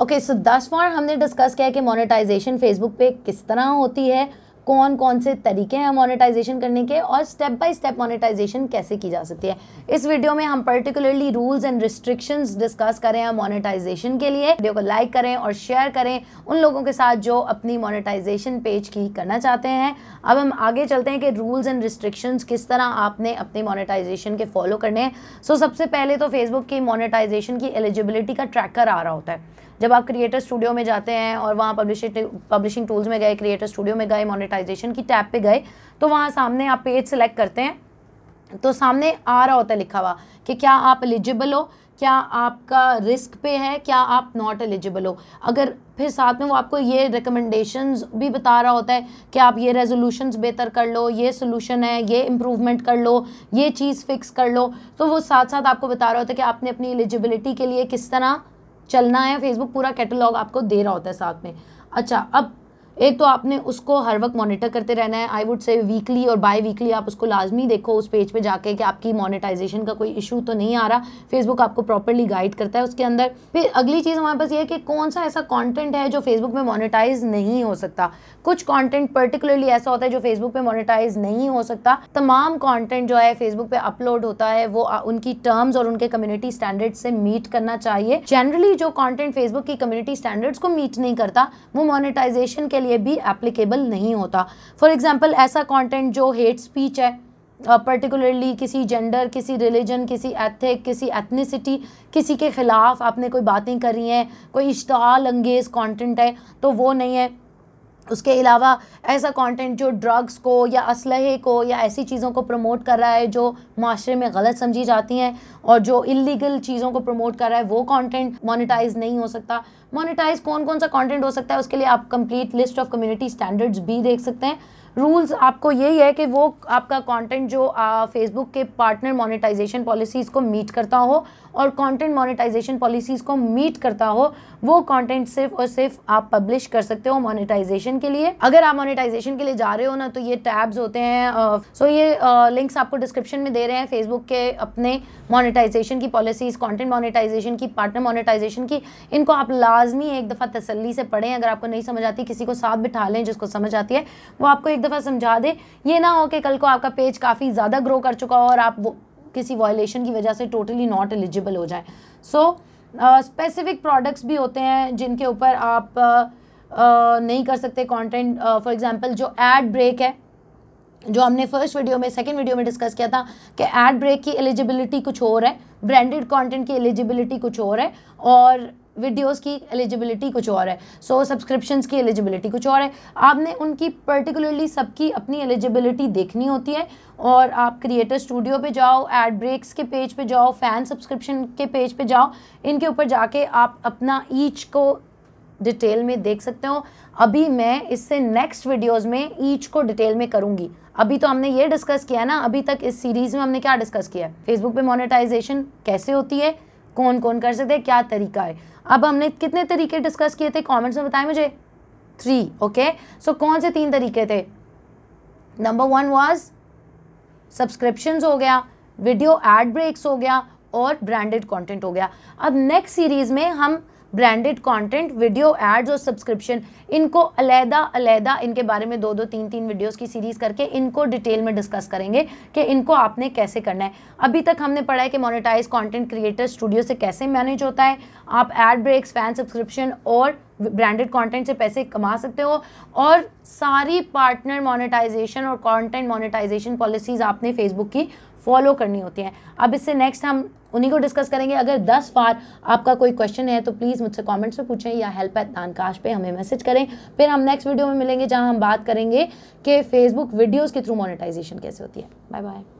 Okay so दस फार हमने discuss किया कि मोनेटाइजेशन फेसबुक पे किस तरह होती है कौन कौन से तरीके हैं मोनेटाइजेशन करने के और स्टेप बाय स्टेप मोनेटाइजेशन कैसे की जा सकती है। इस वीडियो में हम particularly rules and restrictions discuss करें हैं मोनेटाइजेशन के लिए। वीडियो को लाइक करें और शेयर करें उन लोगों के साथ जो अपनी मोनेटाइजेशन पेज की करना चाहते हैं। अब हम आगे चलते हैं कि रूल्स एंड रिस्ट्रिक्शंस किस तरह आपने अपने मोनेटाइजेशन के फॉलो करने हैं। सो so, सबसे पहले तो फेसबुक की मोनेटाइजेशन की एलिजिबिलिटी का ट्रैकर आ रहा होता है। जब आप क्रिएटर स्टूडियो में जाते हैं और वहाँ पब्लिशिंग पब्लिशिंग टूल्स में गए क्रिएटर स्टूडियो में गए मोनेटाइजेशन की टैब पे गए तो वहाँ सामने आप पेज सेलेक्ट करते हैं। तो सामने आ रहा होता है लिखा हुआ कि क्या आप एलिजिबल हो? क्या आपका रिस्क पे है? क्या आप नॉट एलिजिबल हो? अगर फिर साथ में वो आपको ये रिकमेंडेशंस भी बता रहा होता है कि आप ये रेजोल्यूशंस बेहतर कर लो, ये सोल्यूशन है, ये इम्प्रूवमेंट कर लो, ये चीज़ फिक्स कर लो तो वो साथ साथ आपको बता रहा होता है कि आपने अपनी एलिजिबिलिटी के लिए किस तरह चलना है फेसबुक पूरा कैटलॉग आपको दे रहा होता है साथ में। अच्छा अब एक तो आपने उसको हर वक्त मॉनिटर करते रहना है। आई वुड से वीकली और बाय वीकली आप उसको लाजमी देखो उस पेज पे जाके कि आपकी मोनेटाइजेशन का कोई इशू तो नहीं आ रहा। फेसबुक आपको प्रॉपरली गाइड करता है उसके अंदर। फिर अगली चीज़ हमारे पास ये है कि कौन सा ऐसा कॉन्टेंट है जो फेसबुक में मोनिटाइज नहीं हो सकता। कुछ कॉन्टेंट पर्टिकुलरली ऐसा होता है जो फेसबुक पे मोनिटाइज नहीं हो सकता। तमाम कॉन्टेंट जो है फेसबुक पे अपलोड होता है, वो उनकी टर्म्स और उनके कम्युनिटी स्टैंडर्ड से मीट करना चाहिए। जनरली जो कॉन्टेंट फेसबुक की कम्युनिटी स्टैंडर्ड्स को मीट नहीं करता, वो मोनेटाइजेशन के लिए भी एप्लीकेबल नहीं होता। फॉर एग्ज़ाम्पल ऐसा कॉन्टेंट जो हेट स्पीच है पर्टिकुलरली uh, किसी जेंडर किसी रिलीजन किसी एथिक किसी एथनिसिटी किसी के ख़िलाफ़ आपने कोई बातें करी हैं कोई इश्ताल अंगेज़ कॉन्टेंट है तो वो नहीं है। उसके अलावा ऐसा कंटेंट जो ड्रग्स को या असलहे को या ऐसी चीज़ों को प्रमोट कर रहा है, जो माशरे में गलत समझी जाती हैं और जो इलीगल चीज़ों को प्रमोट कर रहा है, वो कंटेंट मोनेटाइज नहीं हो सकता। मोनेटाइज कौन कौन सा कंटेंट हो सकता है, उसके लिए आप complete list of community standards भी देख सकते हैं। रूल्स आपको यही है कि वो आपका कंटेंट जो फेसबुक के पार्टनर मोनेटाइजेशन पॉलिसीज़ को मीट करता हो और कंटेंट मोनेटाइजेशन पॉलिसीज़ को मीट करता हो, वो कंटेंट सिर्फ़ और सिर्फ़ आप पब्लिश कर सकते हो मोनेटाइजेशन के लिए। अगर आप मोनेटाइजेशन के लिए जा रहे हो ना तो ये टैब्स होते हैं सो ये लिंक्स आपको डिस्क्रिप्शन में दे रहे हैं फेसबुक के अपने मोनेटाइजेशन की पॉलिसीज़ कॉन्टेंट मोनेटाइजेशन की पार्टनर मोनेटाइजेशन की। इनको आप लाजमी एक दफ़ा तसली से पढ़ें। अगर आपको नहीं समझ आती, किसी को साथ बिठा लें जिसको समझ आती है, वो आपको एक दफ़ा समझा दे। ये ना हो कि कल को आपका पेज काफ़ी ज़्यादा ग्रो कर चुका हो और आप वो किसी वायलेशन की वजह से टोटली नॉट एलिजिबल हो जाए। सो स्पेसिफिक प्रोडक्ट्स भी होते हैं जिनके ऊपर आप uh, uh, नहीं कर सकते कंटेंट फॉर एग्जांपल जो एड ब्रेक है जो हमने फ़र्स्ट वीडियो में सेकंड वीडियो में डिस्कस किया था कि एड ब्रेक की एलिजिबिलिटी कुछ और है ब्रांडेड कंटेंट की एलिजिबिलिटी कुछ और है और वीडियोस की एलिजिबिलिटी कुछ और है। सो so, सब्सक्रिप्शंस की एलिजिबिलिटी कुछ और है। आपने उनकी पर्टिकुलरली सबकी अपनी एलिजिबिलिटी देखनी होती है और आप क्रिएटर स्टूडियो पे जाओ एड ब्रेक्स के पेज पे जाओ फ़ैन सब्सक्रिप्शन के पेज पे जाओ इनके ऊपर जाके आप अपना ईच को डिटेल में देख सकते हो। अभी मैं इससे नेक्स्ट वीडियोस में ईच को डिटेल में करूँगी। अभी तो हमने ये डिस्कस किया ना अभी तक इस सीरीज़ में हमने क्या डिस्कस किया फेसबुक पे मोनेटाइजेशन कैसे होती है? कौन कौन कर सकते हैं, क्या तरीका है। अब हमने कितने तरीके डिस्कस किए थे? कमेंट्स में बताएँ मुझे। थ्री ओके सो कौन से तीन तरीके थे? नंबर वन वाज सब्सक्रिप्शंस हो गया वीडियो एड ब्रेक्स हो गया और ब्रांडेड कंटेंट हो गया। अब नेक्स्ट सीरीज़ में हम ब्रांडेड कंटेंट वीडियो एड्स और सब्सक्रिप्शन इनको अलहदा अलहदा, इनके बारे में दो दो, तीन तीन वीडियोस की सीरीज़ करके इनको डिटेल में डिस्कस करेंगे कि इनको आपने कैसे करना है। अभी तक हमने पढ़ा है कि मोनेटाइज कंटेंट क्रिएटर स्टूडियो से कैसे मैनेज होता है। आप एड ब्रेक्स फ़ैन सब्सक्रिप्शन और ब्रांडेड कंटेंट से पैसे कमा सकते हो और सारी पार्टनर मोनेटाइजेशन और कंटेंट मोनेटाइजेशन पॉलिसीज़ आपने फेसबुक की फॉलो करनी होती हैं। अब इससे नेक्स्ट हम उन्हीं को डिस्कस करेंगे। अगर दस बार आपका कोई क्वेश्चन है तो प्लीज़ मुझसे कमेंट्स में पूछें या हेल्प एट नानकाश पे हमें मैसेज करें। फिर हम नेक्स्ट वीडियो में मिलेंगे जहाँ हम बात करेंगे कि फेसबुक वीडियोस के थ्रू मोनेटाइजेशन कैसे होती है। Bye bye